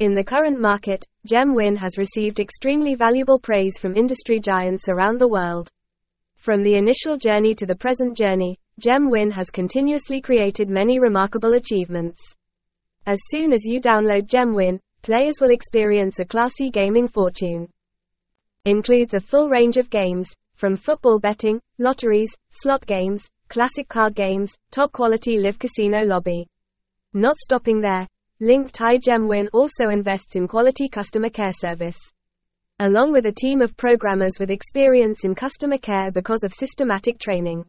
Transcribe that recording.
In the current market, GemWin has received extremely valuable praise from industry giants around the world. From the initial journey to the present journey, GemWin has continuously created many remarkable achievements. As soon as you download GemWin, players will experience a classy gaming fortune. Includes a full range of games, from football betting, lotteries, slot games, classic card games, top quality live casino lobby. Not stopping there, Link tai GemWin also invests in quality customer care service. Along with a team of programmers with experience in customer care because of systematic training.